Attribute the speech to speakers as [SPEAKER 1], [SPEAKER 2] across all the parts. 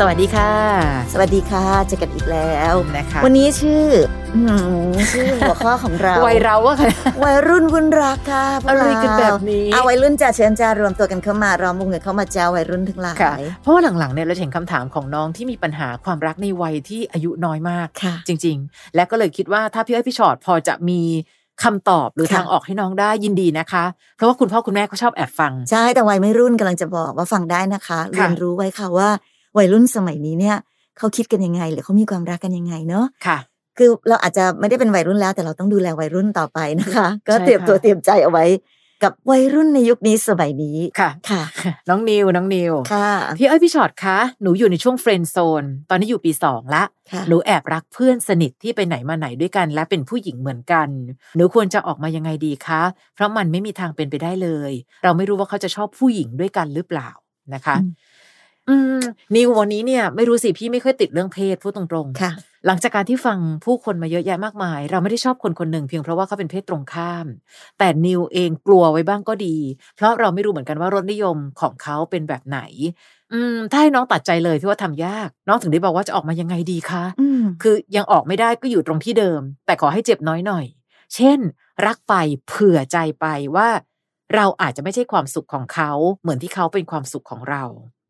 [SPEAKER 1] สวัสดีค่ะ
[SPEAKER 2] สวัสดีค่ะเจอกันอีกแล้ว
[SPEAKER 1] นะคะ
[SPEAKER 2] วันนี้ชื่ออืมชื่อหัวข้อของเรา
[SPEAKER 1] วัยเราอะค่ะ
[SPEAKER 2] วัยรุ่นวุ่นรักค่ะพวก
[SPEAKER 1] อะไร
[SPEAKER 2] เรา
[SPEAKER 1] กันแบบนี้
[SPEAKER 2] เอาวัยรุ่นจะเชิญจะรวมตัวกันเข้ามาร้อมวงกันเข้ามาเจ้าวัยรุ่นทั้งหลาย
[SPEAKER 1] ค่ะเพราะว่าหลังๆเนี่ยเราเห็นคำถามของน้องที่มีปัญหาความรักในวัยที่อายุน้อยมาก
[SPEAKER 2] ค่ะ
[SPEAKER 1] จริง ๆ และก็เลยคิดว่าถ้าพี่อ้อยพี่ชอตพอจะมีคำตอบหรือ
[SPEAKER 2] ค่ะ
[SPEAKER 1] ทางออกให้น้องได้ยินดีนะคะ เพราะว่าคุณพ่อคุณแม่เขาชอบแอบฟัง
[SPEAKER 2] ใช่แต่วัยไม่รุ่นกำลังจะบอกว่าฟังได้นะคะ
[SPEAKER 1] ค่ะ
[SPEAKER 2] เรียนรู้ไว้ค่ะว่า วัยรุ่นสมัยนี้เนี่ยเขาคิดกันยังไง หรือเขามีความรักกันยังไงเนาะ
[SPEAKER 1] ค่ะ
[SPEAKER 2] คือเราอาจจะไม่ได้เป็นวัยรุ่นแล้ว แต่เราต้องดูแลวัยรุ่นต่อไปนะคะ ก็
[SPEAKER 1] ใช่
[SPEAKER 2] เตรียมตัว
[SPEAKER 1] ค่ะ
[SPEAKER 2] เตรียมใจเอาไว้กับวัยรุ่นในยุคนี้สมัยนี้
[SPEAKER 1] ค่ะ
[SPEAKER 2] ค่ะ
[SPEAKER 1] น้องนิวน้องนิว
[SPEAKER 2] ค่ะ
[SPEAKER 1] พี่อ้อยพี่ชอตคะหนูอยู่ในช่วงเฟรนด์โซนตอนนี้อยู่ปีสองละ
[SPEAKER 2] ค่ะ
[SPEAKER 1] หนูแอบรักเพื่อนสนิทที่ไปไหนมาไหนด้วยกัน และเป็นผู้หญิงเหมือนกัน หนูควรจะออกมายังไงดีคะ เพราะมันไม่มีทางเป็นไปได้เลย เราไม่รู้ว่าเขาจะชอบผู้หญิงด้วยกันหรือเปล่านะคะ
[SPEAKER 2] อืม
[SPEAKER 1] อืมนิววันนี้เนี่ย ไม่รู้สิพี่ไม่ค่อยติดเรื่องเพศพูดตรงๆ
[SPEAKER 2] ค่ะ
[SPEAKER 1] หลังจากการที่ฟังผู้คนมาเยอะแยะมากมาย เราไม่ได้ชอบคนคนหนึ่งเพียงเพราะว่าเขาเป็นเพศตรงข้าม แต่นิวเองกลัวไว้บ้างก็ดี เพราะเราไม่รู้เหมือนกันว่ารสนิยมของเขาเป็นแบบไหน อืมถ้าให้น้องตัดใจเลยพี่ว่าทำยาก น้องถึงได้บอกว่าจะออกมายังไงดีคะ
[SPEAKER 2] อืม
[SPEAKER 1] คือยังออกไม่ได้ก็อยู่ตรงที่เดิม แต่ขอให้เจ็บน้อยหน่อย เช่น รักไปเผื่อใจไปว่า เราอาจจะไม่ใช่ความสุขของเขาเหมือนที่เขาเป็นความสุขของเรา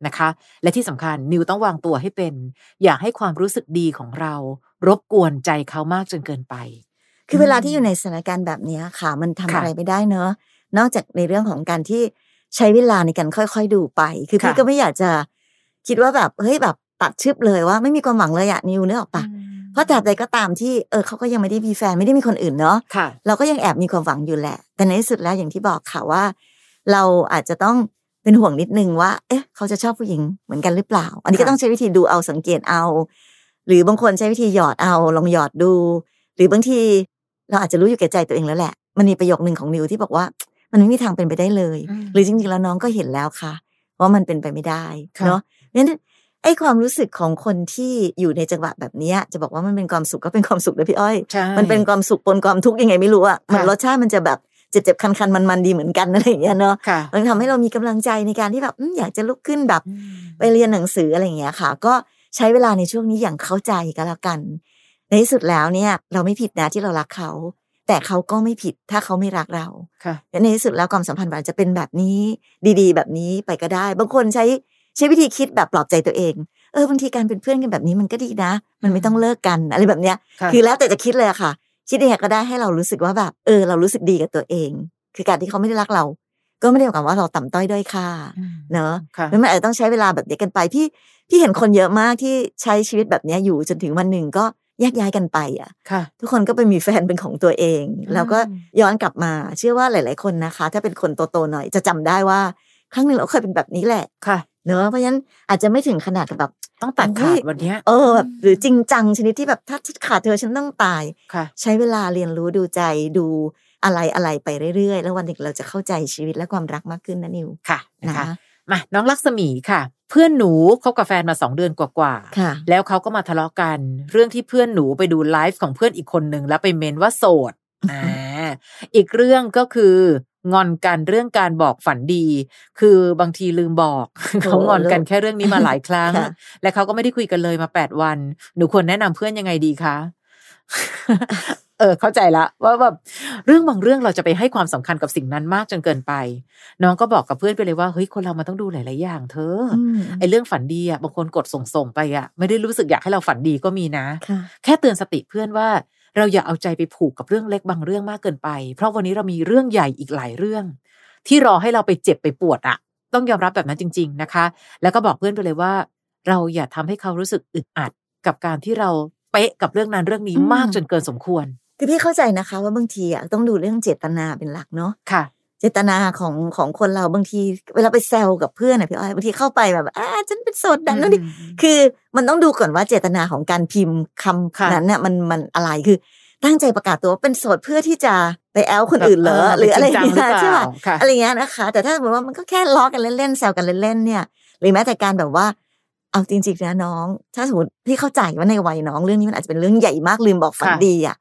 [SPEAKER 1] นะคะ และที่สำคัญนิวต้องวางตัวให้เป็น อย่าให้ความรู้สึกดีของเรา รบกวนใจเขามากจนเกินไป
[SPEAKER 2] คือเวลาที่อยู่ในสถานการณ์แบบเนี้ยค่ะ มันทำ
[SPEAKER 1] ค่ะ
[SPEAKER 2] อะไรไม่ได้เนอะนอกจากในเรื่องของการที่ใช้เวลาในการค่อยๆดูไป คือพี่
[SPEAKER 1] ค่ะ
[SPEAKER 2] ก็ไม่อยากจะคิดว่าแบบเฮ้ยแบบตัดชึบเลยว่าไม่มีความหวังเลยอะนิวเนื้อออกปะเพราะตราบใดก็ตามที่เออเขาก็ยังไม่ได้มีแฟนไม่ได้มีคนอื่นเนาะ
[SPEAKER 1] ค่ะ
[SPEAKER 2] เราก็ยังแอบมีความหวังอยู่แหละ แต่ในที่สุดแล้วอย่างที่บอกค่ะว่า เราอาจจะต้อง เป็นห่วงนิดนึงว่า เอ๊ะ เขาจะชอบผู้หญิงเหมือนกันหรือเปล่า อันนี้ก็
[SPEAKER 1] ค่ะ
[SPEAKER 2] ต้องใช้วิธีดูเอาสังเกตเอา หรือบางคนใช้วิธีหยอดเอาลองหยอดดู หรือบางที เราอาจจะรู้อยู่แก่ใจตัวเองแล้วแหละ มันมีประโยคหนึ่งของนิวที่บอกว่า มันไม่มีทางเป็นไปได้เลย
[SPEAKER 1] อืม
[SPEAKER 2] หรือจริงๆแล้วน้องก็เห็นแล้วค่ะ ว่ามันเป็นไปไม่ได้
[SPEAKER 1] ค่ะ
[SPEAKER 2] เนาะเพราะฉะนั้นไอ้ความรู้สึกของคนที่อยู่ในจังหวะแบบเนี้ยจะบอกว่ามันเป็นความสุขก็เป็นความสุขนะพี่อ้อย
[SPEAKER 1] ใช่
[SPEAKER 2] มันเป็นความสุขปนความทุกข์ยังไงไม่รู้อะมัน
[SPEAKER 1] ค่ะ
[SPEAKER 2] รสชาติมันจะแบบ เจ็บเจ็บๆ คันคันมันมันๆ ดีเหมือนกันอะไรอย่างเงี้ยเนาะ
[SPEAKER 1] ค่ะ
[SPEAKER 2] มันทำให้เรามีกำลังใจในการที่แบบอืมอยากจะลุกขึ้นแบบ
[SPEAKER 1] อืม
[SPEAKER 2] ไปเรียนหนังสืออะไรอย่างเงี้ยค่ะ ก็ใช้เวลาในช่วงนี้อย่างเข้าใจก็แล้วกัน ในที่สุดแล้วเนี่ย เราไม่ผิดนะที่เรารักเขา แต่เขาก็ไม่ผิดถ้าเขาไม่รักเรา
[SPEAKER 1] ค่ะ
[SPEAKER 2] และในที่สุดแล้วความสัมพันธ์มันอาจจะเป็นแบบนี้ดีๆ แบบนี้ไปก็ได้ บางคนใช้ใช้วิธีคิดแบบปลอบใจตัวเองเออบางทีการเป็นเพื่อนกันแบบนี้มันก็ดีนะ มันไม่ต้องเลิกกันอะไรแบบเนี้ย
[SPEAKER 1] ค่ะ
[SPEAKER 2] คือแล้วแต่จะคิดเลยอะค่ะ คิดยังไงก็ได้ให้เรารู้สึกว่าแบบ เออ เรารู้สึกดีกับตัวเอง คือการที่เขาไม่ได้รักเรา ก็ไม่ได้หมายความว่าเราต่ำต้อยด้อยค่า
[SPEAKER 1] อืม
[SPEAKER 2] เนอะ
[SPEAKER 1] ค่ะ
[SPEAKER 2] แล้วมันอาจจะต้องใช้เวลาแบบนี้กันไปพี่พี่เห็นคนเยอะมากที่ใช้ชีวิตแบบเนี้ยอยู่จนถึงวันหนึ่งก็แยกย้ายกันไปอะ
[SPEAKER 1] ค่ะ
[SPEAKER 2] ทุกคนก็ไปมีแฟนเป็นของตัวเอง แล้วก็
[SPEAKER 1] อืม
[SPEAKER 2] ย้อนกลับมา เชื่อว่าหลาย ๆ คนนะคะ ถ้าเป็นคนโต ๆ หน่อยจะจำได้ว่า ครั้งหนึ่งเราเคยเป็นแบบนี้แหละ
[SPEAKER 1] ค่ะ
[SPEAKER 2] เนอะเพราะฉะนั้นอาจจะไม่ถึงขนาดกับแบบ
[SPEAKER 1] ต้องตัด
[SPEAKER 2] เฮ้
[SPEAKER 1] ขายดวันเนี้ย
[SPEAKER 2] เออแบบหรือจริงจังชนิดที่แบบถ้าฉันขาดเธอฉันต้องตาย
[SPEAKER 1] ค่ะ
[SPEAKER 2] ใช้เวลาเรียนรู้ดูใจดูอะไรอะไรไปเรื่อยๆ แล้ววันหนึ่งเราจะเข้าใจชีวิตและความรักมากขึ้นนะนิว
[SPEAKER 1] ค่ะนะ
[SPEAKER 2] นะคะ
[SPEAKER 1] มาน้องลักษมีค่ะ เพื่อนหนูคบกับแฟนมาสองเดือนกว่าๆ
[SPEAKER 2] ค่ะ
[SPEAKER 1] แล้วเขาก็มาทะเลาะกัน เรื่องที่เพื่อนหนูไปดูไลฟ์ของเพื่อนอีกคนหนึ่งแล้วไปเมนว่าโสดอ่าอีกเรื่องก็คือ งอนกันเรื่องการบอกฝันดี คือบางทีลืมบอกเขางอนกันแค่เรื่องนี้มาหลายครั้ง
[SPEAKER 2] ค่ะ
[SPEAKER 1] และเขาก็ไม่ได้คุยกันเลยมาแปดวันหนูควรแนะนำเพื่อนยังไงดีคะเออเข้าใจละว่าแบบเรื่องบางเรื่องเราจะไปให้ความสำคัญกับสิ่งนั้นมากจนเกินไป น้องก็บอกกับเพื่อนไปเลยว่าเฮ้ยคนเรามันต้องดูหลาย ๆ อย่าง เธออ
[SPEAKER 2] อืม
[SPEAKER 1] ไอ้เรื่องฝันดีอะบางคนกดส่งๆไปอะ ไม่ได้รู้สึกอยากให้เราฝันดีก็มีนะ
[SPEAKER 2] ค่ะ
[SPEAKER 1] แค่เตือนสติเพื่อนว่า เราอย่าเอาใจไปผูกกับเรื่องเล็กบางเรื่องมากเกินไป เพราะวันนี้เรามีเรื่องใหญ่อีกหลายเรื่อง ที่รอให้เราไปเจ็บไปปวดอะต้องยอมรับแบบนั้นจริง ๆนะคะ แล้วก็บอกเพื่อนไปเลยว่า เราอย่าทำให้เขารู้สึกอึดอัดกับการที่เราเป๊ะกับเรื่องนั้นเรื่องนี้
[SPEAKER 2] อืม
[SPEAKER 1] มากจนเกินสมควร
[SPEAKER 2] คือพี่เข้าใจนะคะว่าบางทีอะต้องดูเรื่องเจตนาเป็นหลักเนาะ
[SPEAKER 1] ค่ะ
[SPEAKER 2] เจตนาของของคนเราบางที เวลาไปแซวกับเพื่อนอะพี่อ้อยบางทีเข้าไปแบบอ่าฉันเป็นโสดดันนั่นนี่คือมันต้องดูก่อนว่าเจตนาของการพิมพ์คำ
[SPEAKER 1] ค่ะ
[SPEAKER 2] นั้นเนี่ยมันมันอะไรคือตั้งใจประกาศตัวว่าเป็นโสดเพื่อที่จะไปแอลคนอื่นเหรอหรืออะไรอย่างเงี้ยใช่ไหมอะไรเงี้ยนะคะ แต่ถ้าสมมติว่ามันก็แค่ล้อกันเล่นๆแซวกันเล่นๆเนี่ย หรือแม้แต่การแบบว่าเอาจริงๆนะน้อง ถ้าสมมติพี่เข้าใจว่าในวัยน้องเรื่องนี้มันอาจจะเป็นเรื่องใหญ่มากลืมบอกฝันดีอะ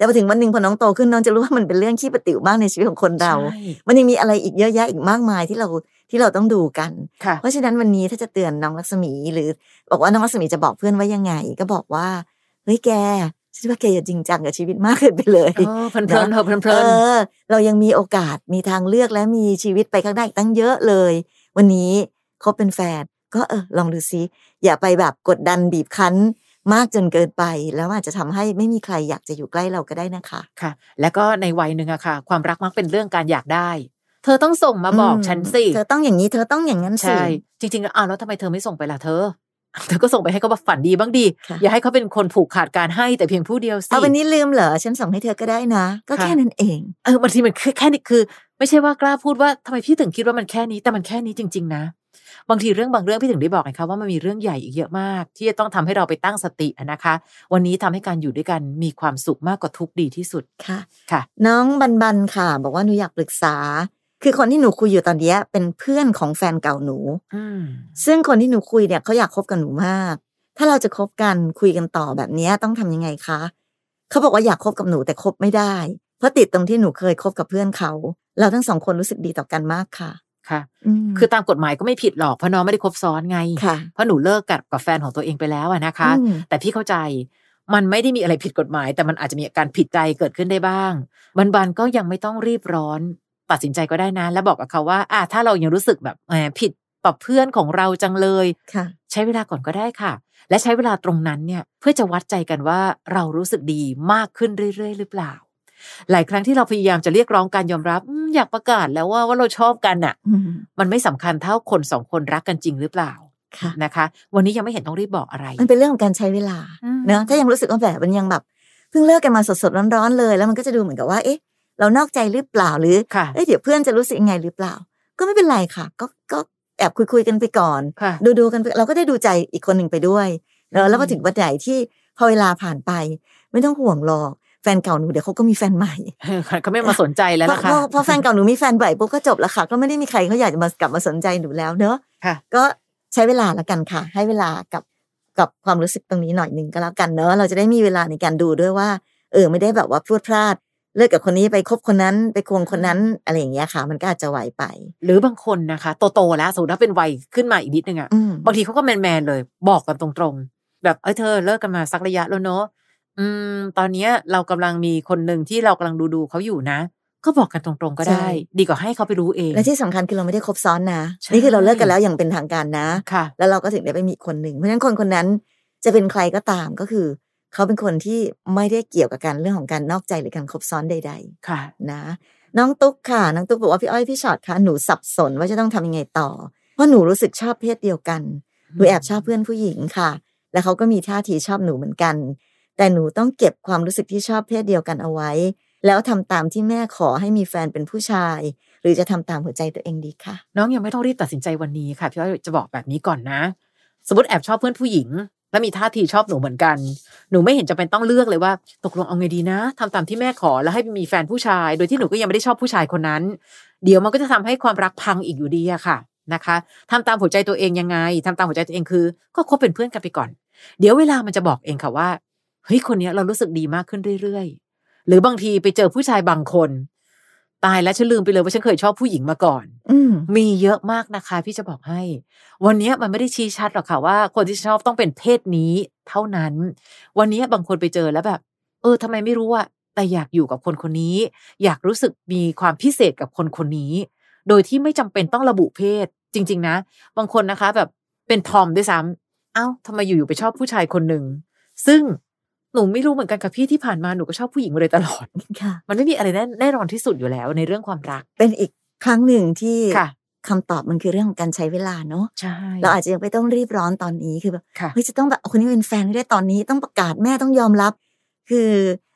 [SPEAKER 2] แต่พอถึงวันหนึ่งพอน้องโตขึ้นน้องจะรู้ว่ามันเป็นเรื่องขี้ประติ๋วมากในชีวิตของคนเรา มันยังมีอะไรอีกเยอะแยะอีกมากมายที่เราที่เราต้องดูกัน เพราะฉะนั้นวันนี้ถ้าจะเตือนน้องลักษมีหรือ บอกว่าน้องลักษมีจะบอกเพื่อนว่ายังไง ก็บอกว่าเฮ้ยแกฉันว่าแกอย่าจริงจังกับชีวิตมากเกินไปเลย
[SPEAKER 1] เพลินเพลินเพลินเพลิน
[SPEAKER 2] เรายังมีโอกาสมีทางเลือกและมีชีวิตไปข้างหน้าอีกตั้งเยอะเลย วันนี้คบเป็นแฟนก็เออลองดูซิอย่าไปแบบกดดันบีบคั้น มากจนเกินไป แล้วอาจจะทำให้ไม่มีใครอยากจะอยู่ใกล้เราก็ได้นะคะ
[SPEAKER 1] ค่ะ แล้วก็ในวัยหนึ่งอะค่ะ ความรักมักเป็นเรื่องการอยากได้ เธอต้องส่งมาบอกฉันสิ
[SPEAKER 2] เธอต้องอย่างนี้เธอต้องอย่างนั้นสิใช่
[SPEAKER 1] จริงๆแล้วอ้าวแล้วทำไมเธอไม่ส่งไปล่ะเธอเธอก็ส่งไปให้เขาแบบฝันดีบ้างดี อย่าให้เขาเป็นคนผูกขาดการให้แต่เพียงผู้เดียวสิ
[SPEAKER 2] เอาวันนี้ลืมเหรอฉันส่งให้เธอก็ได้นะ ก็แค่นั้นเอง
[SPEAKER 1] เออบางทีมันแค่นี้คือ ไม่ใช่ว่ากล้าพูดว่าทำไมพี่ถึงคิดว่ามันแค่นี้แต่มันแค่นี้จริง ๆ นะ บางทีเรื่องบางเรื่องพี่ถึงได้บอกไงคะว่ามันมีเรื่องใหญ่อีกเยอะมาก ที่จะต้องทำให้เราไปตั้งสตินะคะ วันนี้ทำให้การอยู่ด้วยกันมีความสุขมากกว่าทุกดีที่สุด
[SPEAKER 2] ค่ะ
[SPEAKER 1] ค่ะ
[SPEAKER 2] น้องบันบันค่ะ บอกว่าหนูอยากปรึกษา คือคนที่หนูคุยอยู่ตอนนี้เป็นเพื่อนของแฟนเก่าหนูซึ่งคนที่หนูคุยเนี่ยเขาอยากคบกับหนูมาก ถ้าเราจะคบกันคุยกันต่อแบบนี้ต้องทำยังไงคะเขาบอกว่าอยากคบกับหนูแต่คบไม่ได้ เพราะติดตรงที่หนูเคยคบกับเพื่อนเขา เราทั้งสองคนรู้สึกดีต่อกันมากค่ะ
[SPEAKER 1] ค่ะ คือตามกฎหมายก็ไม่ผิดหรอกเพราะน้องไม่ได้คบซ้อนไง เพราะหนูเลิกกับกับแฟนของตัวเองไปแล้วนะคะ แต่พี่เข้าใจมันไม่ได้มีอะไรผิดกฎหมาย แต่มันอาจจะมีการผิดใจเกิดขึ้นได้บ้างบันบันก็ยังไม่ต้องรีบร้อน ตัดสินใจก็ได้นะ แล้วบอกกับเขาว่าอ่าถ้าเรายังรู้สึกแบบแหมผิดต่อเพื่อนของเราจังเลย
[SPEAKER 2] ค่ะ
[SPEAKER 1] ใช้เวลาก่อนก็ได้ค่ะ และใช้เวลาตรงนั้นเนี่ยเพื่อจะวัดใจกันว่าเรารู้สึกดีมากขึ้นเรื่อยๆ หรือเปล่า หลายครั้งที่เราพยายามจะเรียกร้องการยอมรับอยากประกาศแล้วว่าว่าเราชอบกันอะ มันไม่สำคัญเท่าคนสองคนรักกันจริงหรือเปล่านะคะ วันนี้ยังไม่เห็นต้องรีบบอกอะไร
[SPEAKER 2] มันเป็นเรื่องของการใช้เวลาเนอะถ้ายังรู้สึกว่าแบบมันยังแบบเพิ่งเลิกกันมาสดๆร้อนๆเลย แล้วมันก็จะดูเหมือนกับว่า เอ๊ะ เรานอกใจหรือเปล่าหรือเอ๊ะเดี๋ยวเพื่อนจะรู้สึกยังไงหรือเปล่า ก็ไม่เป็นไรค่ะ ก็ก็แอบคุยๆกันไปก่อน ดูดูกันเราก็ได้ดูใจอีกคนหนึ่งไปด้วยแล้วแล้วพอถึงวันไหนที่พอเวลาผ่านไป ไม่ต้องห่วงหรอก แฟนเก่าหนูเดี๋ยวเขาก็มีแฟนใหม่
[SPEAKER 1] เขาไม่มาสนใจแล้วนะคะ
[SPEAKER 2] พอแฟนเก่าหนูมีแฟนใหม่ปุ๊บก็จบแล้วค่ะ ก็ไม่ได้มีใครเขาอยากจะมากลับมาสนใจหนูแล้วเนอะก็ใช้เวลาละกันค่ะ ให้เวลากับกับความรู้สึกตรงนี้หน่อยหนึ่งก็แล้วกันเนอะเราจะได้มีเวลาในการดูด้วยว่า เออไม่ได้แบบว่าพลวดพลาดเลิกกับคนนี้ไปคบคนนั้นไปควงคนนั้นอะไรอย่างเงี้ยค่ะ มันก็อาจจะไหวไป
[SPEAKER 1] หรือบางคนนะคะโตๆแล้วสมมติถ้าเป็นวัยขึ้นมาอีกนิดนึงอะบางทีเขาก็แมนๆเลย บอกกันตรงๆ แบบเอ้ยเธอเลิกกันมาสักระยะแล้วเนาะ อืม ตอนเนี้ยเรากำลังมีคนหนึ่งที่เรากำลังดูดูเขาอยู่นะ ก็บอกกันตรงๆก็ได้ ดีกว่าให้เขาไปรู้เอง
[SPEAKER 2] และที่สำคัญคือเราไม่ได้คบซ้อนนะ นี่คือเราเลิกกันแล้วอย่างเป็นทางการนะ
[SPEAKER 1] ค่ะ
[SPEAKER 2] แล้วเราก็ถึงได้ไปมีคนหนึ่งเพราะฉะนั้นคนคนนั้นจะเป็นใครก็ตามก็คือ เขาเป็นคนที่ไม่ได้เกี่ยวกับการเรื่องของการนอกใจหรือการคบซ้อนใด
[SPEAKER 1] ๆ ค่ะ
[SPEAKER 2] นะ น้องตุ๊กค่ะ น้องตุ๊กบอกว่าพี่อ้อยพี่ชอดค่ะหนูสับสนว่าจะต้องทำยังไงต่อ เพราะหนูรู้สึกชอบเพศเดียวกันหนูแอบชอบเพื่อนผู้หญิงค่ะ และเขาก็มีท่าทีชอบหนูเหมือนกัน แต่หนูต้องเก็บความรู้สึกที่ชอบเพศเดียวกันเอาไว้ แล้วทำตามที่แม่ขอให้มีแฟนเป็นผู้ชาย หรือจะทำตามหัวใจตัวเองดีค่ะ
[SPEAKER 1] น้องยังไม่ต้องรีบตัดสินใจวันนี้ค่ะพี่อ้อยจะบอกแบบนี้ก่อนนะ สมมติแอบชอบเพื่อนผู้หญิง แล้วมีท่าทีชอบหนูเหมือนกัน หนูไม่เห็นจะเป็นต้องเลือกเลยว่า ตกลงเอาไงดีนะทำตามที่แม่ขอแล้วให้มีแฟนผู้ชาย โดยที่หนูก็ยังไม่ได้ชอบผู้ชายคนนั้น เดี๋ยวมันก็จะทำให้ความรักพังอีกอยู่ดีอะค่ะนะคะทำตามหัวใจตัวเองยังไงทำตามหัวใจตัวเองคือ ก็คบเป็นเพื่อนกันไปก่อน เดี๋ยวเวลามันจะบอกเองค่ะว่า เฮ้ยคนนี้เรารู้สึกดีมากขึ้นเรื่อยๆ หรือบางทีไปเจอผู้ชายบางคน ตายแล้วฉันลืมไปเลยว่าฉันเคยชอบผู้หญิงมาก่อน
[SPEAKER 2] อื
[SPEAKER 1] มีเยอะมากนะคะพี่จะบอกให้ วันนี้มันไม่ได้ชี้ชัดหรอกค่ะว่า คนที่ชอบต้องเป็นเพศนี้เท่านั้น วันนี้บางคนไปเจอแล้วแบบ เออทำไมไม่รู้อะแต่อยากอยู่กับคนคนนี้ อยากรู้สึกมีความพิเศษกับคนคนนี้ โดยที่ไม่จำเป็นต้องระบุเพศ จริง ๆ นะ บางคนนะคะแบบเป็นทอมด้วยซ้ำเอ้าทำไมอยู่ๆไปชอบผู้ชายคนหนึ่งซึ่ง หนูไม่รู้เหมือนกันกับพี่ที่ผ่านมาหนูก็ชอบผู้หญิงมาโดยตลอด
[SPEAKER 2] ค่ะ
[SPEAKER 1] มันไม่มีอะไรแน่แน่นอนที่สุดอยู่แล้วในเรื่องความรัก
[SPEAKER 2] เป็นอีกครั้งหนึ่งที่
[SPEAKER 1] ค่ะ
[SPEAKER 2] คำตอบมันคือเรื่องของการใช้เวลาเนาะ
[SPEAKER 1] ใช่
[SPEAKER 2] เราอาจจะยังไม่ต้องรีบร้อนตอนนี้คือแบบเฮ้ยจะต้องแบบคนนี้เป็นแฟนไม่ได้ตอนนี้ต้องประกาศแม่ต้องยอมรับ คือ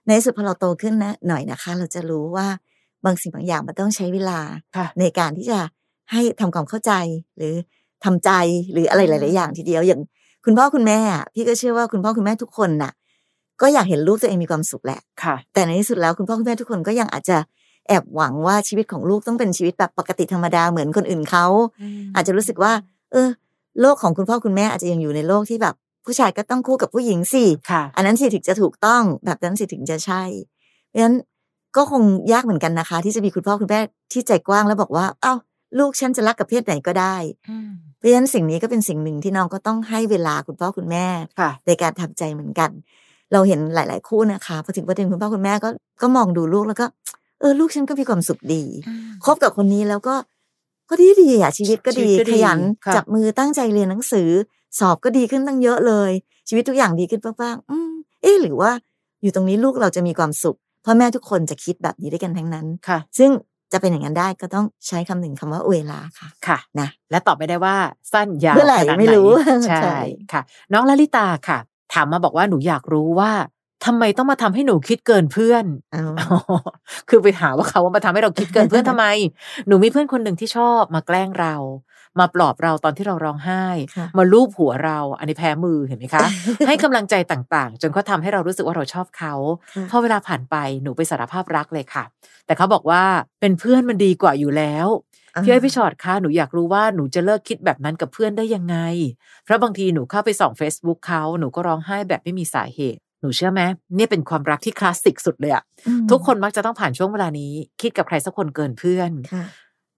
[SPEAKER 2] ในสุดพอเราโตขึ้นนะหน่อยนะคะ เราจะรู้ว่าบางสิ่งบางอย่างมันต้องใช้เวลา ในการที่จะให้ทำความเข้าใจหรือทำใจหรืออะไรหลาย ๆ อย่างทีเดียวอย่าง คุณพ่อคุณแม่พี่ก็เชื่อว่าคุณพ่อคุณแม่ทุกคนน่ะ ก็อยากเห็นลูกตัวเองมีความสุขแหละ
[SPEAKER 1] ค่ะ
[SPEAKER 2] แต่ในที่สุดแล้วคุณพ่อคุณแม่ทุกคนก็ยังอาจจะแอบหวังว่าชีวิตของลูกต้องเป็นชีวิตแบบปกติธรรมดาเหมือนคนอื่นเขา อาจจะรู้สึกว่า เออ โลกของคุณพ่อคุณแม่อาจจะยังอยู่ในโลกที่แบบ ผู้ชายก็ต้องคู่กับผู้หญิงสิ
[SPEAKER 1] ค่ะ
[SPEAKER 2] อันนั้นสิถึงจะถูกต้องแบบนั้นสิถึงจะใช่เพราะฉะนั้นก็คงยากเหมือนกันนะคะ ที่จะมีคุณพ่อคุณแม่ที่ใจกว้างแล้วบอกว่า เอ้า ลูกฉันจะรักกับเพศไหนก็ได้เพราะฉะนั้นสิ่งนี้ก็เป็นสิ่งหนึ่งที่น้องก็ต้องให้เวลาคุณพ่อคุณแม่
[SPEAKER 1] ค่ะ
[SPEAKER 2] ในการทำใจเหมือนกัน เราเห็นหลาย ๆ คู่นะคะพอถึงประเด็นคุณพ่อคุณแม่ก็ก็มองดูลูกแล้วก็ เออลูกฉันก็มีความสุขดีคบกับคนนี้แล้วก็ก็ดีดีอะชีวิตก็ดี
[SPEAKER 1] ชีวิตก็ดี
[SPEAKER 2] ขยัน
[SPEAKER 1] ค่ะ
[SPEAKER 2] จับมือตั้งใจเรียนหนังสือ สอบก็ดีขึ้นตั้งเยอะเลย ชีวิตทุกอย่างดีขึ้นบ้างๆอืมเอ๊ะหรือว่า อยู่ตรงนี้ลูกเราจะมีความสุขพ่อแม่ทุกคนจะคิดแบบนี้ด้วยกันทั้งนั้น
[SPEAKER 1] ค่ะ
[SPEAKER 2] ซึ่งจะเป็นอย่างนั้นได้ก็ต้องใช้คำหนึ่งคำว่าเวลาค่ะ
[SPEAKER 1] ค่ะ
[SPEAKER 2] นะ
[SPEAKER 1] และตอบไม่ได้ว่าสั้นยาว
[SPEAKER 2] เมื่อไหร่
[SPEAKER 1] ขนาด
[SPEAKER 2] ไม่รู้
[SPEAKER 1] ใช่
[SPEAKER 2] ใช่
[SPEAKER 1] ค่ะ น้องลลิตาค่ะ ถามมาบอกว่าหนูอยากรู้ว่าทำไมต้องมาทำให้หนูคิดเกินเพื่อน
[SPEAKER 2] เอา
[SPEAKER 1] อ๋อคือไปหาว่าเขาว่ามาทำให้เราคิดเกินเพื่อนทำไม หนูมีเพื่อนคนหนึ่งที่ชอบมาแกล้งเรา มาปลอบเราตอนที่เราร้องไห้
[SPEAKER 2] ค่ะ
[SPEAKER 1] มาลูบหัวเรา อันนี้แพ้มือเห็นไหมคะ ให้กำลังใจต่างๆ จนเขาทำให้เรารู้สึกว่าเราชอบเขา
[SPEAKER 2] ค่ะ
[SPEAKER 1] พอเวลาผ่านไปหนูไปสารภาพรักเลยค่ะ แต่เขาบอกว่าเป็นเพื่อนมันดีกว่าอยู่แล้ว พี่อ้อยพี่ชอตคะหนูอยากรู้ว่าหนูจะเลิกคิดแบบนั้นกับเพื่อนได้ยังไง เพราะบางทีหนูเข้าไปส่อง Facebook เขาหนูก็ร้องไห้แบบไม่มีสาเหตุ หนูเชื่อไหมเนี่ยเป็นความรักที่คลาสสิกสุดเลยอะ
[SPEAKER 2] อืม
[SPEAKER 1] ทุกคนมักจะต้องผ่านช่วงเวลานี้ คิดกับใครสักคนเกินเพื่อน
[SPEAKER 2] ค่ะ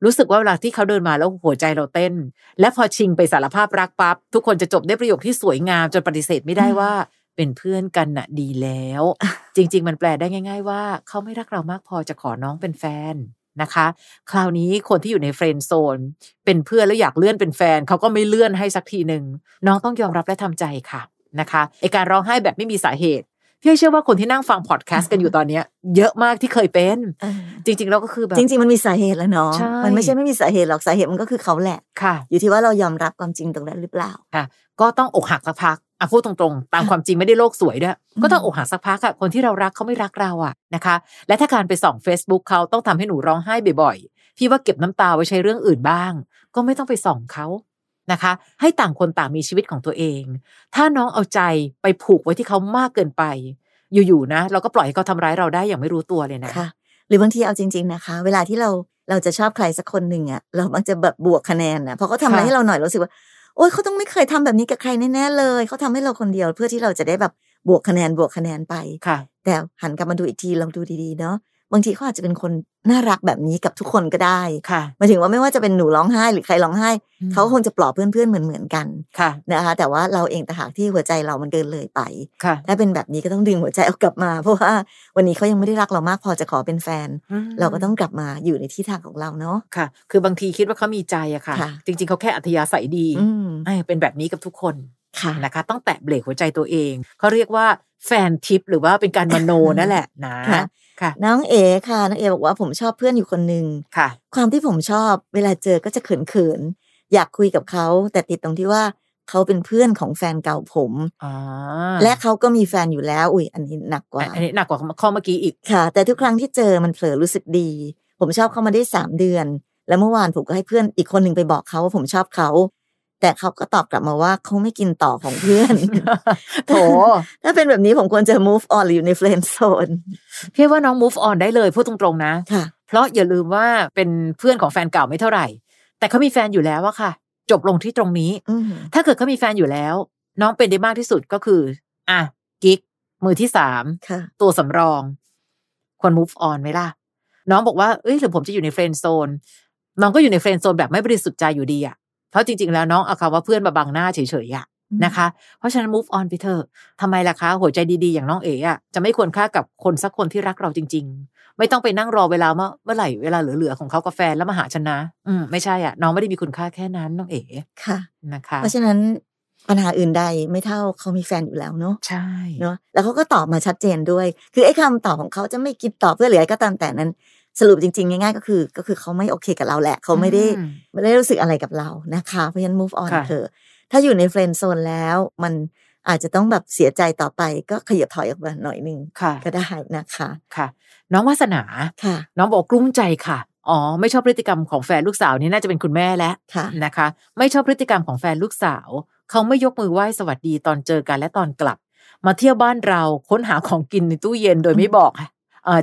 [SPEAKER 1] รู้สึกว่าเวลาที่เขาเดินมาแล้วหัวใจเราเต้น และพอชิงไปสารภาพรักปั๊บทุกคนจะจบด้วยประโยคที่สวยงามจนปฏิเสธไม่ได้ว่าเป็นเพื่อนกันน่ะดีแล้ว จริง ๆ มันแปลได้ง่าย ๆ ว่า เขาไม่รักเรามากพอจะขอน้องเป็นแฟน นะคะ คราวนี้คนที่อยู่ใน friend zone เป็นเพื่อนแล้วอยากเลื่อนเป็นแฟนเขาก็ไม่เลื่อนให้สักทีหนึ่งน้องต้องยอมรับและทำใจค่ะนะคะไอการร้องไห้แบบไม่มีสาเหตุพี่เชื่อว่าคนที่นั่งฟังพอดแคสต์กันอยู่ตอนเนี้ย เยอะมากที่เคยเป็น
[SPEAKER 2] เออ
[SPEAKER 1] จริงๆแล้วก็คือแบบ
[SPEAKER 2] จริง ๆ มันมีสาเหตุแล้วเนาะ
[SPEAKER 1] ใช่
[SPEAKER 2] มันไม่ใช่ไม่มีสาเหตุหรอกสาเหตุมันก็คือเขาแหละ
[SPEAKER 1] ค่ะ
[SPEAKER 2] อยู่ที่ว่าเรายอมรับความจริงตรงนั้นหรือเปล่า
[SPEAKER 1] ค่ะก็ต้องอกหักสักพัก อะพูดตรงๆ ตามความจริงไม่ได้โลกสวยด้วย
[SPEAKER 2] อืม
[SPEAKER 1] ก็ต้องอกหักสักพักอะคนที่เรารักเขาไม่รักเราอะนะคะ และถ้าการไปส่อง Facebook เขาต้องทำให้หนูร้องไห้บ่อยๆ พี่ว่าเก็บน้ำตาไว้ใช้เรื่องอื่นบ้าง ก็ไม่ต้องไปส่องเขานะคะ ให้ต่างคนต่างมีชีวิตของตัวเอง ถ้าน้องเอาใจไปผูกไว้ที่เขามากเกินไป อยู่ๆนะ เราก็ปล่อยให้เขาทำร้ายเราได้อย่างไม่รู้ตัวเลยนะ
[SPEAKER 2] ค่ะหรือบางทีเอาจริง ๆนะคะ เวลาที่เราเราจะชอบใครสักคนหนึ่งอะเรามักจะแบบบวกคะแนนนะพอเขาทำอะไร
[SPEAKER 1] ค่ะ
[SPEAKER 2] ให้เราหน่อยเรารู้สึกว่า โอ๊ยเขาต้องไม่เคยทำแบบนี้กับใครแน่ๆเลยเขาทำให้เราคนเดียวเพื่อที่เราจะได้แบบบวกคะแนนบวกคะแนนไป
[SPEAKER 1] ค่ะ
[SPEAKER 2] แต่หันกลับมาดูอีกทีลองดูดีๆเนาะ บางทีเขาอาจจะเป็นคนน่ารักแบบนี้กับทุกคนก็ได้
[SPEAKER 1] ค่ะ
[SPEAKER 2] หมายถึงว่าไม่ว่าจะเป็นหนูร้องไห้หรือใครร้องไห้
[SPEAKER 1] อืม
[SPEAKER 2] เขาคงจะปลอบเพื่อนๆเหมือนๆกัน
[SPEAKER 1] ค่ะ
[SPEAKER 2] นะคะ แต่ว่าเราเองต่างหากที่หัวใจเรามันเกินเลยไป
[SPEAKER 1] ค่ะ
[SPEAKER 2] ถ้าเป็นแบบนี้ก็ต้องดึงหัวใจเอากลับมา เพราะว่าวันนี้เขายังไม่ได้รักเรามากพอจะขอเป็นแฟน
[SPEAKER 1] อืม
[SPEAKER 2] เราก็ต้องกลับมาอยู่ในที่ทางของเราเนาะ
[SPEAKER 1] ค่ะ คือบางทีคิดว่าเขามีใจอะค่ะ
[SPEAKER 2] ค่ะ
[SPEAKER 1] จริง ๆเขาแค่อัธยาศัยดี
[SPEAKER 2] อืม
[SPEAKER 1] เอ้ยเป็นแบบนี้กับทุกคน
[SPEAKER 2] ค่ะ
[SPEAKER 1] นะคะต้องแตะเบรกหัวใจตัวเองเขาเรียกว่าแฟนทิปหรือว่าเป็นการมโนนั่นแหละนะ
[SPEAKER 2] ค่ะ
[SPEAKER 1] ค่ะ
[SPEAKER 2] น้องเอค่ะ น้องเอบอกว่าผมชอบเพื่อนอยู่คนหนึ่ง
[SPEAKER 1] ค่ะ
[SPEAKER 2] ความที่ผมชอบเวลาเจอก็จะเขินๆอยากคุยกับเขา แต่ติดตรงที่ว่าเขาเป็นเพื่อนของแฟนเก่าผม
[SPEAKER 1] อ๋อ
[SPEAKER 2] และเขาก็มีแฟนอยู่แล้ว อุ้ยอันนี้หนักกว่า
[SPEAKER 1] อันนี้หนักกว่าข้อเมื่อกี้อีก
[SPEAKER 2] ค่ะ แต่ทุกครั้งที่เจอมันเผลอรู้สึกดี ผมชอบเขามาได้สามเดือน แล้วเมื่อวานผมก็ให้เพื่อนอีกคนหนึ่งไปบอกเขาว่าผมชอบเขา แต่เขาก็ตอบกลับมาว่าเขาไม่กินต่อของเพื่อน
[SPEAKER 1] โถ
[SPEAKER 2] ถ้าเป็นแบบนี้ผมควรจะ move on หรืออยู่ใน friend zone
[SPEAKER 1] พี่ว่าน้อง move on ได้เลยพูดตรงๆนะ
[SPEAKER 2] ค่ะ
[SPEAKER 1] เพราะอย่าลืมว่าเป็นเพื่อนของแฟนเก่าไม่เท่าไหร่ แต่เขามีแฟนอยู่แล้วอะค่ะ จบลงที่ตรงนี้
[SPEAKER 2] อืม
[SPEAKER 1] ถ้าเกิดเขามีแฟนอยู่แล้ว น้องเป็นได้มากที่สุดก็คือ อะกิ๊กมือที่สาม
[SPEAKER 2] ค่ะ
[SPEAKER 1] ตัวสำรองควร move on ไหมล่ะ น้องบอกว่าเอ้ยหรือผมจะอยู่ใน friend zone น้องก็อยู่ใน friend zone แบบไม่บริสุทธิ์ใจอยู่ดีอะ เพราะจริง ๆ แล้วน้องเอาคำว่าเพื่อนมาบังหน้าเฉยๆอะนะคะ เพราะฉะนั้น move on ไปเถอะทำไมล่ะคะ หัวใจดีๆ อย่างน้องเอ๋อะจะไม่ควรค่ากับคนสักคนที่รักเราจริง ๆ ไม่ต้องไปนั่งรอเวลาเมื่อเมื่อไหร่เวลาเหลือๆของเขากับแฟนแล้วมาหาฉันนะอืมไม่ใช่อะ น้องไม่ได้มีคุณค่าแค่นั้นน้องเอ๋
[SPEAKER 2] ค่ะ
[SPEAKER 1] นะคะ
[SPEAKER 2] เพราะฉะนั้นปัญหาอื่นใดไม่เท่าเขามีแฟนอยู่แล้วเนาะ
[SPEAKER 1] ใช่
[SPEAKER 2] เนาะแล้วเขาก็ตอบมาชัดเจนด้วย คือไอ้คำตอบของเขาจะไม่กินตอบเพื่อหรืออะไรก็ตามแต่นั้น สรุปจริงๆ ง่ายๆ ก็คือ ก็คือเขาไม่โอเคกับเราแหละ เขาไม่ได้
[SPEAKER 1] อืม
[SPEAKER 2] ไม่ได้รู้สึกอะไรกับเรานะคะ เพราะฉะนั้น move on
[SPEAKER 1] ค่ะ
[SPEAKER 2] เถอะถ้าอยู่ในเฟรนด์โซนแล้วมันอาจจะต้องแบบเสียใจต่อไปก็ขยับถอยออกมาหน่อยหนึง
[SPEAKER 1] ค่ะ
[SPEAKER 2] ก็ได้นะคะ
[SPEAKER 1] ค่ะ น้องวาสนา
[SPEAKER 2] ค่ะ
[SPEAKER 1] น้องบอกกลุ้มใจค่ะอ๋อไม่ชอบพฤติกรรมของแฟนลูกสาวนี่น่าจะเป็นคุณแม่แล้ว
[SPEAKER 2] ค่ะ
[SPEAKER 1] นะคะ ไม่ชอบพฤติกรรมของแฟนลูกสาว เขาไม่ยกมือไหว้สวัสดีตอนเจอกันและตอนกลับ มาเที่ยวบ้านเราค้นหาของกินในตู้เย็นโดยไม่บอก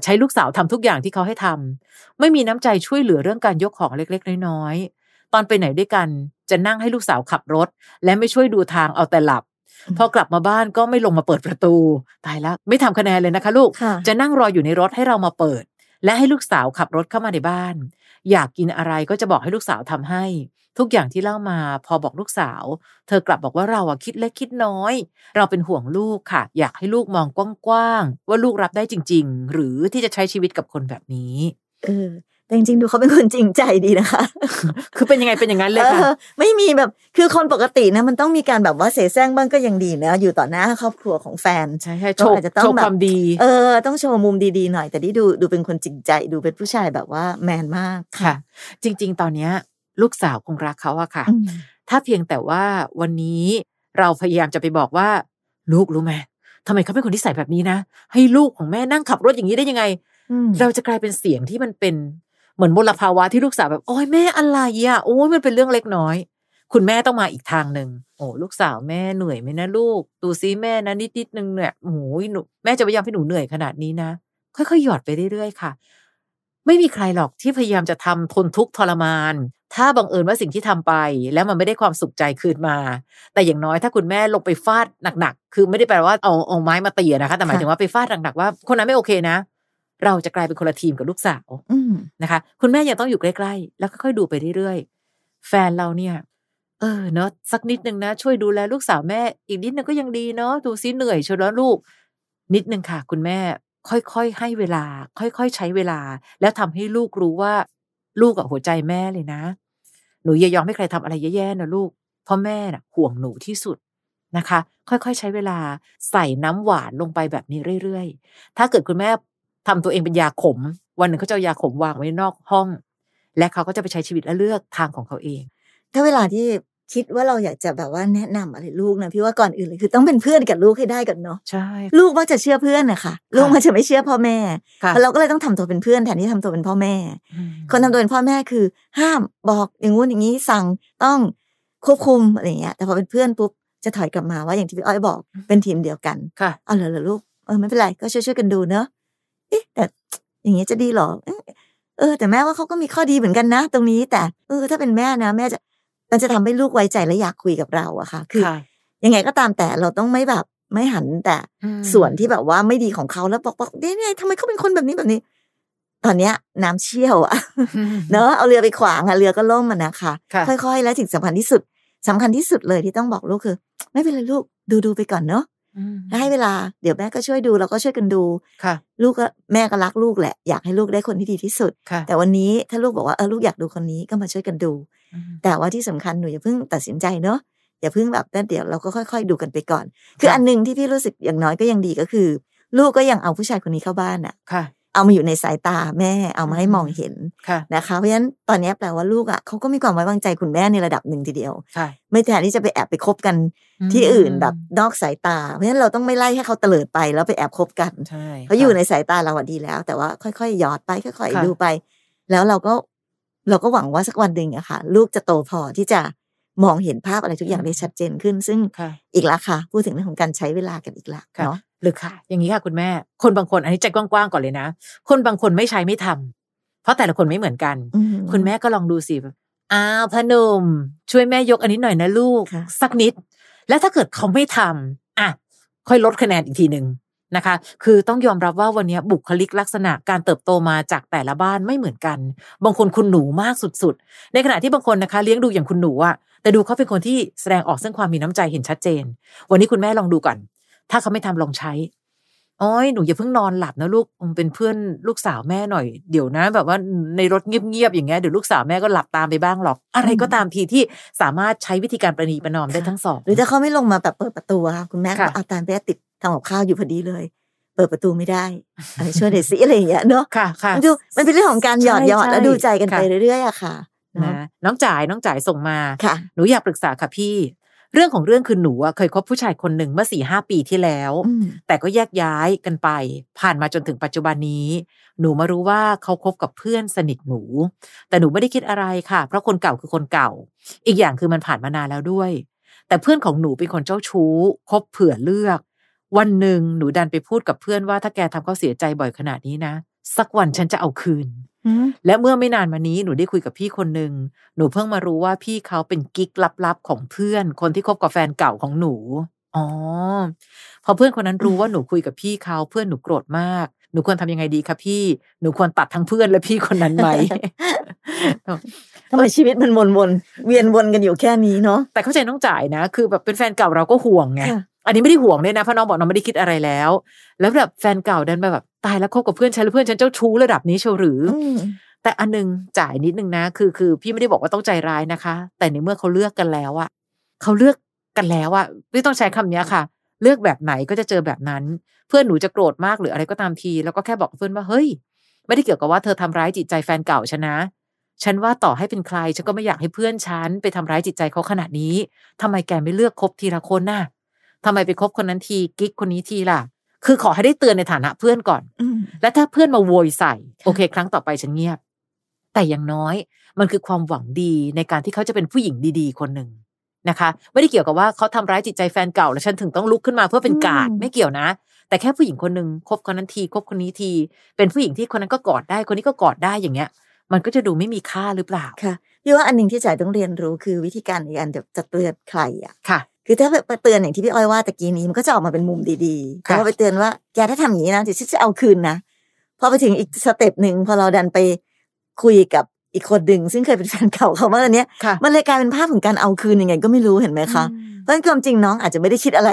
[SPEAKER 1] ใช้ลูกสาวทำทุกอย่างที่เขาให้ทำไม่มีน้ำใจช่วยเหลือเรื่องการยกของเล็กๆ น้อยๆ ตอนไปไหนด้วยกันจะนั่งให้ลูกสาวขับรถ และไม่ช่วยดูทางเอาแต่หลับ พอกลับมาบ้านก็ไม่ลงมาเปิดประตู ตายแล้วไม่ทำคะแนนเลยนะคะ ลูก จะนั่งรออยู่ในรถให้เรามาเปิด และให้ลูกสาวขับรถเข้ามาในบ้าน อยากกินอะไรก็จะบอกให้ลูกสาวทำให้ ทุกอย่างที่เล่ามาพอบอกลูกสาว เธอกลับบอกว่าเราอะคิดเล็กคิดน้อย เราเป็นห่วงลูกค่ะ อยากให้ลูกมองกว้างๆว่าลูกรับได้จริง ๆ หรือที่จะใช้ชีวิตกับคนแบบนี้
[SPEAKER 2] เออแต่จริงๆดูเขาเป็นคนจริงใจดีนะคะ
[SPEAKER 1] คือเป็นยังไงเป็นอย่างนั้นเลยค่ะ
[SPEAKER 2] ไม่มีแบบคือคนปกตินะ มันต้องมีการแบบว่าเสแสร้งบ้างก็ยังดีนะ อยู่ต่อหน้าครอบครัวของแฟน
[SPEAKER 1] ใช่ใช่โชว์โชว์ความดี
[SPEAKER 2] เออ ต้องโชว์มุมดีๆหน่อย แต่ที่ดูดูเป็นคนจริงใจ ดูเป็นผู้ชายแบบว่าแมนมาก
[SPEAKER 1] ค่ะ จริง ๆ ตอนเนี้ย ลูกสาวคงรักเขาอะค่ะ ถ้าเพียงแต่ว่าวันนี้เราพยายามจะไปบอกว่า ลูกรู้ไหมทำไมเขาเป็นคนที่ใส่แบบนี้นะ ให้ลูกของแม่นั่งขับรถอย่างนี้ได้ยังไง เราจะกลายเป็นเสียงที่มันเป็นเหมือนมลภาวะที่ลูกสาวแบบ โอ้ยแม่อะไรอะโอ้ยมันเป็นเรื่องเล็กน้อย คุณแม่ต้องมาอีกทางหนึ่งโอ้ลูกสาวแม่เหนื่อยไหมนะลูกดูซิแม่นะนิดนิดนึงเนี่ยโอ้ยหนูแม่จะพยายามให้หนูเหนื่อยขนาดนี้นะ ค่อยๆหยอดไปเรื่อยๆค่ะ ไม่มีใครหรอกที่พยายามจะทำทนทุกข์ทรมาน ถ้าบังเอิญว่าสิ่งที่ทำไป แล้วมันไม่ได้ความสุขใจคืนมา แต่อย่างน้อยถ้าคุณแม่ลงไปฟาดหนักๆ คือไม่ได้แปลว่าเอาเอาไม้มาตีนะคะ แต่หมายถึงว่าไปฟาดหนักๆว่าคนนั้นไม่โอเคนะ เราจะกลายเป็นคนละทีมกับลูกสาวนะคะ คุณแม่ยังต้องอยู่ใกล้ๆ แล้วค่อยๆดูไปเรื่อยๆ แฟนเราเนี่ย เออเนาะสักนิดนึงนะ ช่วยดูแลลูกสาวแม่ อีกนิดนึงก็ยังดีเนาะดูซิเหนื่อยชนแล้วลูก นิดนึงค่ะ คุณแม่ค่อยๆให้เวลา ค่อยๆใช้เวลา แล้วทำให้ลูกรู้ว่าลูกกับหัวใจแม่เลยนะ หนูอย่ายอมให้ใครทำอะไรแย่ๆนะลูก เพราะแม่น่ะห่วงหนูที่สุดนะคะ ค่อยๆใช้เวลาใส่น้ำหวานลงไปแบบนี้เรื่อยๆ ถ้าเกิดคุณแม่ทำตัวเองเป็นยาขม วันหนึ่งเขาจะายาขมวางไว้นอกห้อง และเขาก็จะไปใช้ชีวิตและเลือกทางของเขาเอง
[SPEAKER 2] ถ้าเวลาที่ คิดว่าเราอยากจะแบบว่าแนะนำอะไรลูกนะพี่ว่าก่อนอื่นเลยคือต้องเป็นเพื่อนกับลูกให้ได้ก่อนเนาะ
[SPEAKER 1] ใช่
[SPEAKER 2] ลูกว่าจะเชื่อเพื่อนนะคะลูกมันจะไม่เชื่อพ่อแม่เพราะเราก็เลยต้องทำตัวเป็นเพื่อนแทนที่ทำตัวเป็นพ่อแม่ คนทำตัวเป็นพ่อแม่คือ ห้ามบอกอย่างงู้นอย่างนี้สั่งต้องควบคุมอะไรเงี้ยแต่พอเป็นเพื่อนปุ๊บจะถอยกลับมาว่าอย่างที่พี่อ้อยบอกเป็นทีมเดียวกัน
[SPEAKER 1] ค่ะ
[SPEAKER 2] เอาเลยเหรอลูกเออไม่เป็นไรก็ช่วยๆกันดูเนาะเอ๊ะแต่อย่างเงี้ยจะดีหรอเออแต่แม่ว่าเขาก็มีข้อดีเหมือนกันนะ ตรงนี้แต่เออถ้าเป็นแม่นะ แม่จะ มันจะทำให้ลูกไว้ใจและอยากคุยกับเราอะค่ะ คือยังไงก็ตามแต่เราต้องไม่แบบไม่หันแต่ส่วนที่แบบว่าไม่ดีของเขาแล้วบอกบอกเนี่ยทำไมเขาเป็นคนแบบนี้แบบนี้ ตอนเนี้ยน้ำเชี่ยวอะเนอะเอาเรือไปขวางอะเรือก็ล่มมันนะคะ ค่อยๆ แล้วสิ่งสำคัญที่สุดสำคัญที่สุดเลยที่ต้องบอกลูกคือ ไม่เป็นไรลูกดูดูไปก่อนเนาะให้เวลาเดี๋ยวแม่ก็ช่วยดูเราก็ช่วยกันดู
[SPEAKER 1] ค่ะ
[SPEAKER 2] ลูกก็แม่ก็รักลูกแหละ อยากให้ลูกได้คนที่ดีที่สุด แต่วันนี้ถ้าลูกบอกว่าเออลูกอยากดูคนนี้ก็มาช่วยกันดู แต่ว่าที่สำคัญหนูอย่าเพิ่งตัดสินใจเนาะอย่าเพิ่งแบบเดี๋ยวเราก็ค่อยๆดูกันไปก่อน คืออันนึงที่พี่รู้สึกอย่างน้อยก็ยังดีก็คือ ลูกก็ยังเอาผู้ชายคนนี้เข้าบ้านอะ
[SPEAKER 1] ค่ะ
[SPEAKER 2] เอามาอยู่ในสายตาแม่เอามาให้มองเห็นนะคะเพราะฉะนั้นตอนนี้แปลว่าลูกอะเขาก็มีความไว้วางใจคุณแม่ในระดับหนึ่งทีเดียวไม่แทนที่จะไปแอบไปคบกันที่อื่นแบบนอกสายตา เพราะฉะนั้นเราต้องไม่ไล่ให้เขาเตลิดไปแล้วไปแอบคบกันเขาอยู่ในสายตาเราดีแล้ว แต่ว่าค่อยๆหยอดไปค่อยๆดูไป แล้วเราก็ เราก็หวังว่าสักวันหนึ่งอะค่ะ ลูกจะโตพอที่จะมองเห็นภาพอะไรทุกอย่างได้ชัดเจนขึ้น ซึ่งอีกละค่ะ พูดถึงเรื่องของการใช้เวลากันอีกละเนาะ
[SPEAKER 1] หรือค่ะ อย่างนี้ค่ะคุณแม่ คนบางคนอันนี้ใจกว้างๆก่อนเลยนะ คนบางคนไม่ใช้ไม่ทำเพราะแต่ละคนไม่เหมือนกัน คุณแม่ก็ลองดูสิอ้าวพนม ช่วยแม่ยกอันนี้หน่อยนะลูก สักนิด แล้วถ้าเกิดเขาไม่ทำอะค่อยลดคะแนนอีกทีหนึ่ง นะคะ คือต้องยอมรับว่าวันนี้บุคลิกลักษณะการเติบโตมาจากแต่ละบ้านไม่เหมือนกัน บางคนคุณหนูมากสุดๆ ในขณะที่บางคนนะคะ เลี้ยงดูอย่างคุณหนูอะแต่ดูเขาเป็นคนที่แสดงออกซึ่งความมีน้ำใจเห็นชัดเจน วันนี้คุณแม่ลองดูก่อน ถ้าเขาไม่ทำลองใช้อ้อยหนูอย่าเพิ่งนอนหลับนะลูกเป็นเพื่อนลูกสาวแม่หน่อยเดี๋ยวนะ แบบว่าในรถเงียบๆอย่างเงี้ยเดี๋ยวลูกสาวแม่ก็หลับตามไปบ้างหรอก อะไรก็ตามทีที่สามารถใช้วิธีการประนีประนอมได้ทั้งสอง
[SPEAKER 2] หรือถ้าเขาไม่ลงมาแบบเปิดประตูค่ะคุณแม่ก็เอาตามไปติด ทำกับข้าวอยู่พอดีเลย เปิดประตูไม่ได้อะไรช่วยเดซี่อะไรอย่างเงี้ยเนาะ
[SPEAKER 1] ค่ะค่ะ
[SPEAKER 2] ดูมันเป็นเรื่องของการหยอดหยอดแล้วดูใจกันไปเรื่อยๆอะค่ะ
[SPEAKER 1] นะน้องจ่ายน้องจ่ายส่งมา
[SPEAKER 2] ค่ะ
[SPEAKER 1] หนูอยากปรึกษาค่ะพี่ เรื่องของเรื่องคือหนูเคยคบผู้ชายคนหนึ่งเมื่อสี่ห้าปีที่แล้ว แต่ก็แยกย้ายกันไป ผ่านมาจนถึงปัจจุบันนี้ หนูมารู้ว่าเขาคบกับเพื่อนสนิทหนู แต่หนูไม่ได้คิดอะไรค่ะ เพราะคนเก่าคือคนเก่า อีกอย่างคือมันผ่านมานานแล้วด้วย แต่เพื่อนของหนูเป็นคนเจ้าชู้คบเผื่อเลือก วันหนึ่งหนูดันไปพูดกับเพื่อนว่าถ้าแกทำเขาเสียใจบ่อยขนาดนี้นะสักวันฉันจะเอาคืน และเมื่อไม่นานมานี้หนูได้คุยกับพี่คนหนึ่งหนูเพิ่งมารู้ว่าพี่เขาเป็นกิ๊กลับๆของเพื่อน คนที่คบกับแฟนเก่าของหนู อ๋อ พอเพื่อนคนนั้นรู้ว่าหนูคุยกับพี่เขาเพื่อนหนูโกรธมาก หนูควรทำยังไงดีคะพี่ หนูควรตัดทั้งเพื่อนและพี่คนนั้นไหม
[SPEAKER 2] ทำไมชีวิตมันวนวนเวียนวนกันอยู่แค่นี้เนาะ
[SPEAKER 1] แต่เข้าใจน้องจ่ายนะ คือแบบเป็นแฟนเก่าเราก็ห่วงไง อันนี้ไม่ได้ห่วงเลยนะเพราะน้องบอกน้องไม่ได้คิดอะไรแล้ว แล้วแบบแฟนเก่าดันแบบตายแล้วคบกับเพื่อนฉันแล้วเพื่อนฉันเจ้าชู้ระดับนี้เชียวหรือ แต่อันนึงจ่ายนิดนึงนะ คือคือพี่ไม่ได้บอกว่าต้องใจร้ายนะคะ แต่ในเมื่อเขาเลือกกันแล้วอะเขาเลือกกันแล้วอะไม่ต้องใช้คำนี้ค่ะ เลือกแบบไหนก็จะเจอแบบนั้น เพื่อนหนูจะโกรธมากหรืออะไรก็ตามที แล้วก็แค่บอกเพื่อนว่าเฮ้ย ไม่ได้เกี่ยวกับว่าเธอทำร้ายจิตใจแฟนเก่าฉันนะฉันว่าต่อให้เป็นใครฉันก็ไม่อยากให้เพื่อนฉันไปทำร้ายจิตใจเขาขนาดนี้ทำไมแกไม่เลือกคบทีละคนน่ะ ทำไมไปคบคนนั้นทีกิ๊กคนนี้ทีล่ะ คือขอให้ได้เตือนในฐานะเพื่อนก่อนและถ้าเพื่อนมาโวยใส่ โอเค ครั้งต่อไปฉันเงียบ แต่อย่างน้อยมันคือความหวังดีในการที่เขาจะเป็นผู้หญิงดีๆ คนหนึ่งนะคะ ไม่ได้เกี่ยวกับว่าเขาทำร้ายจิตใจแฟนเก่า แล้วฉันถึงต้องลุกขึ้นมาเพื่อเป็นกาดไม่เกี่ยวนะ แต่แค่ผู้หญิงคนหนึ่งคบคนนั้นทีคบคนนี้ที เป็นผู้หญิงที่คนนั้นก็กอดได้คนนี้ก็กอดได้อย่างเงี้ย มันก็จะดูไม่มีค่าหรือเปล่า
[SPEAKER 2] ค่ะพี่ว่าอันหนึ่งที่จ่ายต้องเรียนรู้คือวิธีการในการจะเตือนใครอะ
[SPEAKER 1] ค่ะ
[SPEAKER 2] คือถ้าไปเตือนอย่างที่พี่อ้อยว่าตะกี้นี้มันก็จะออกมาเป็นมุมดีๆแต่พอไปเตือนว่าแกถ้าทำอย่างนี้นะเดี๋ยวฉันจะเอาคืนนะพอไปถึงอีกสเต็ปหนึ่งพอเราดันไปคุยกับอีกคนดึงซึ่งเคยเป็นแฟนเก่าเขาเมื่อนี้มันเลยกลายเป็นภาพของการเอาคืนยังไงก็ไม่รู้เห็นไหมคะเพราะความจริงน้องอาจจะไม่ได้คิดอะไร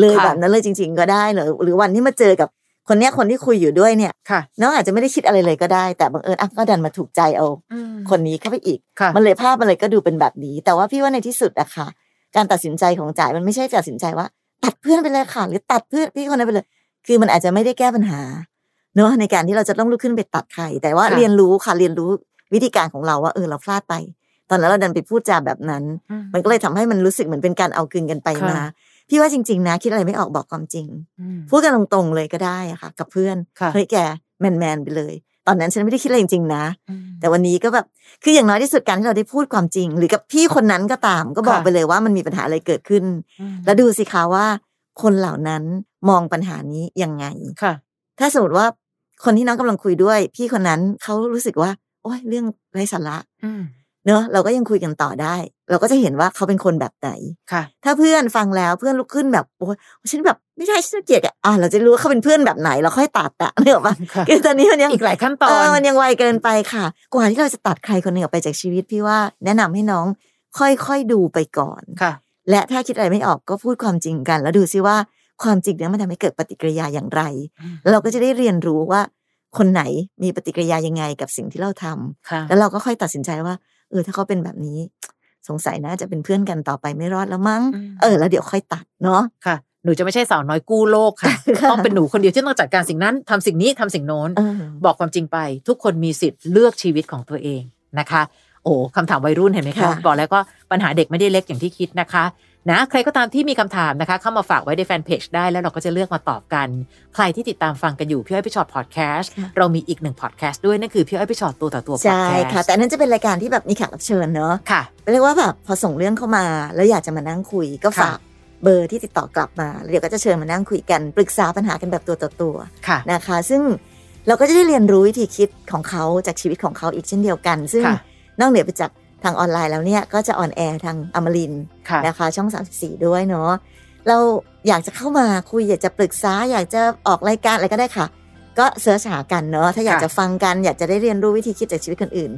[SPEAKER 2] เลยแบบนั้นเลยจริง ๆ ก็ได้หรือหรือวันที่มาเจอกับคนเนี้ยคนที่คุยอยู่ด้วยเนี่ยน้องอาจจะไม่ได้คิดอะไรเลยก็ได้ แต่บังเอิญอะก็ดันมาถูกใจเอา คนนี้เข้าไปอีก มันเลยภาพมันเลยก็ดูเป็นแบบนี้ แต่ว่าพี่ว่าในที่สุดอะค่ะ การตัดสินใจของจ่ายมันไม่ใช่ตัดสินใจว่า ตัดเพื่อนไปเลยค่ะ หรือตัดเพื่อนพี่คนนั้นไปเลย คือมันอาจจะไม่ได้แก้ปัญหาเนอะในการที่เราจะต้องลุกขึ้นไปตัดใคร แต่ว่าเรียนรู้ค่ะเรียนรู้วิธีการของเราว่าเออเราพลาดไป ตอนนั้นเราดันไปพูดจาแบบนั้น มันก็เลยทำให้มันรู้สึกเหมือนเป็นการเอาคืนกันไปมาพี่ว่าจริงๆนะ คิดอะไรไม่ออกบอกความจริง พูดกันตรงๆเลยก็ได้อะค่ะ กับเพื่อนเฮ้ยแกแมนๆไปเลย ตอนนั้นฉันไม่ได้คิดอะไรจริงๆนะ แต่วันนี้ก็แบบคืออย่างน้อยที่สุดการที่เราได้พูดความจริง หรือกับพี่คนนั้นก็ตาม ก็บอกไปเลยว่ามันมีปัญหาอะไรเกิดขึ้น แล้วดูสิคะว่า คนเหล่านั้นมองปัญหานี้ยังไง
[SPEAKER 1] ค่ะ
[SPEAKER 2] ถ้าสมมติว่าคนที่น้องกำลังคุยด้วย พี่คนนั้นเขารู้สึกว่า โอ้ยเรื่องไร้สาระ เนอะเราก็ยังคุยกันต่อได้ เราก็จะเห็นว่าเขาเป็นคนแบบไหน
[SPEAKER 1] ค่ะ
[SPEAKER 2] ถ้าเพื่อนฟังแล้วเพื่อนลุกขึ้นแบบโอ้ยฉันแบบไม่ใช่ฉันเกลียดอะเราจะรู้ว่าเขาเป็นเพื่อนแบบไหนเราค่อยตัดอะเนอะปะคือตอนนี้มันยัง
[SPEAKER 1] อีกหลายขั้นตอน
[SPEAKER 2] มันยังไวเกินไปค่ะ กว่าที่เราจะตัดใครคนหนึ่งออกไปจากชีวิตพี่ว่าแนะนำให้น้องค่อยๆดูไปก่อน
[SPEAKER 1] ค่ะ
[SPEAKER 2] และถ้าคิดอะไรไม่ออกก็พูดความจริงกัน แล้วดูซิว่าความจริงนั้นมันทำให้เกิดปฏิกิริยาอย่างไร เราก็จะได้เรียนรู้ว่า คนไหนมีปฏิกิริยายังไงกับสิ่งที่เราทำแล้วเราก็ค่อยตัดสินใจว่า เออถ้าเขาเป็นแบบนี้ สงสัยนะจะเป็นเพื่อนกันต่อไปไม่รอดแล้วมั้ง เออ แล้วเดี๋ยวค่อยตัดเนาะ
[SPEAKER 1] ค่ะหนูจะไม่ใช่สาวน้อยกู้โลกค่ะ ต้องเป็นหนูคนเดียวที่ต้องจัดการสิ่งนั้นทำสิ่งนี้ทำสิ่งโน้น บอกความจริงไป ทุกคนมีสิทธิ์เลือกชีวิตของตัวเองนะคะ โอ้คำถามวัยรุ่นเห็นไหมคะบอกแล้วก็ปัญหาเด็กไม่ได้เล็กอย่างที่คิดนะคะ นะใครก็ตามที่มีคำถามนะคะ เข้ามาฝากไว้ในแฟนเพจได้แล้วเราก็จะเลือกมาตอบกัน ใครที่ติดตามฟังกันอยู่พี่อ้อยพี่ฉอดแคสต์เรามีอีกหนึ่งพอดแคสต์ด้วยนั่นคือพี่อ้อยพี่ฉอดตัวต่อตัวพอดแคสต์ใช่
[SPEAKER 2] ค่ะ แต่นั้นจะเป็นรายการที่แบบมีแขกรับเชิญเนาะ
[SPEAKER 1] ค่ะ
[SPEAKER 2] เรียกว่าแบบพอส่งเรื่องเข้ามาแล้วอยากจะมานั่งคุยก็ฝากเบอร์ที่ติดต่อกลับมาเดี๋ยวก็จะเชิญมานั่งคุยกันปรึกษาปัญหากันแบบตัวต่อตัวนะคะ ซึ่งเราก็จะได้เรียนรู้วิธีคิดของเขาจากชีวิตของเขาอีกเช่นเดียวกัน ซึ่งนอกเหนือไปจาก ทางออนไลน์แล้วเนี่ยก็จะ on air ทางอมรินนะคะ ช่อง 34 ด้วยเนาะเราอยากจะเข้ามาคุยอยากจะปรึกษา อยากจะออกรายการอะไรก็ได้ค่ะ ก็เสิร์ชหากันเนาะถ้าอยากจะฟังกัน อยากจะได้เรียนรู้วิธีคิดจากชีวิตคนอื่น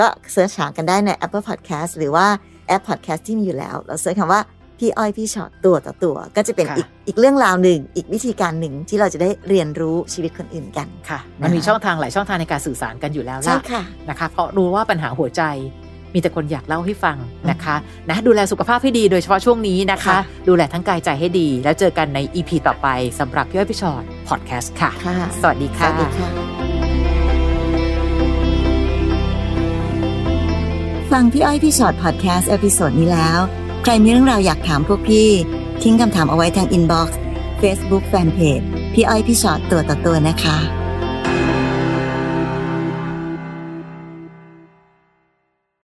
[SPEAKER 2] ก็เสิร์ชหากันได้ใน Apple Podcast หรือว่าแอป Podcast ที่มีอยู่แล้ว เราเสิร์ชคำว่าพี่อ้อยพี่ช็อตตัวต่อตัว ก็จะเป็นอีกอีกเรื่องราวหนึ่ง อีกวิธีการหนึ่งที่เราจะได้เรียนรู้ชีวิตคนอื่นกัน
[SPEAKER 1] ค่ะ มันมีช่องทางหลายช่องทางในการสื่อสารกันอยู่แล้วล่ะนะคะ เพราะรู้ว่าปัญหาหัวใจ มีแต่คนอยากเล่าให้ฟังนะคะนะดูแลสุขภาพให้ดีโดยเฉพาะช่วงนี้นะคะ ดูแลทั้งกายใจให้ดี แล้วเจอกันใน EP ต่อไปสำหรับพี่อ้อยพี่ฉอดแคสต์ค่ะ สวัสดีค่ะ
[SPEAKER 2] ฟังพี่อ้อยพี่ฉอด podcast episode นี้แล้ว ใครมีเรื่องราวอยากถามพวกพี่ ทิ้งคำถามเอาไว้ทาง inbox Facebook fanpage พี่อ้อยพี่ฉอดตัวต่อตัวนะคะ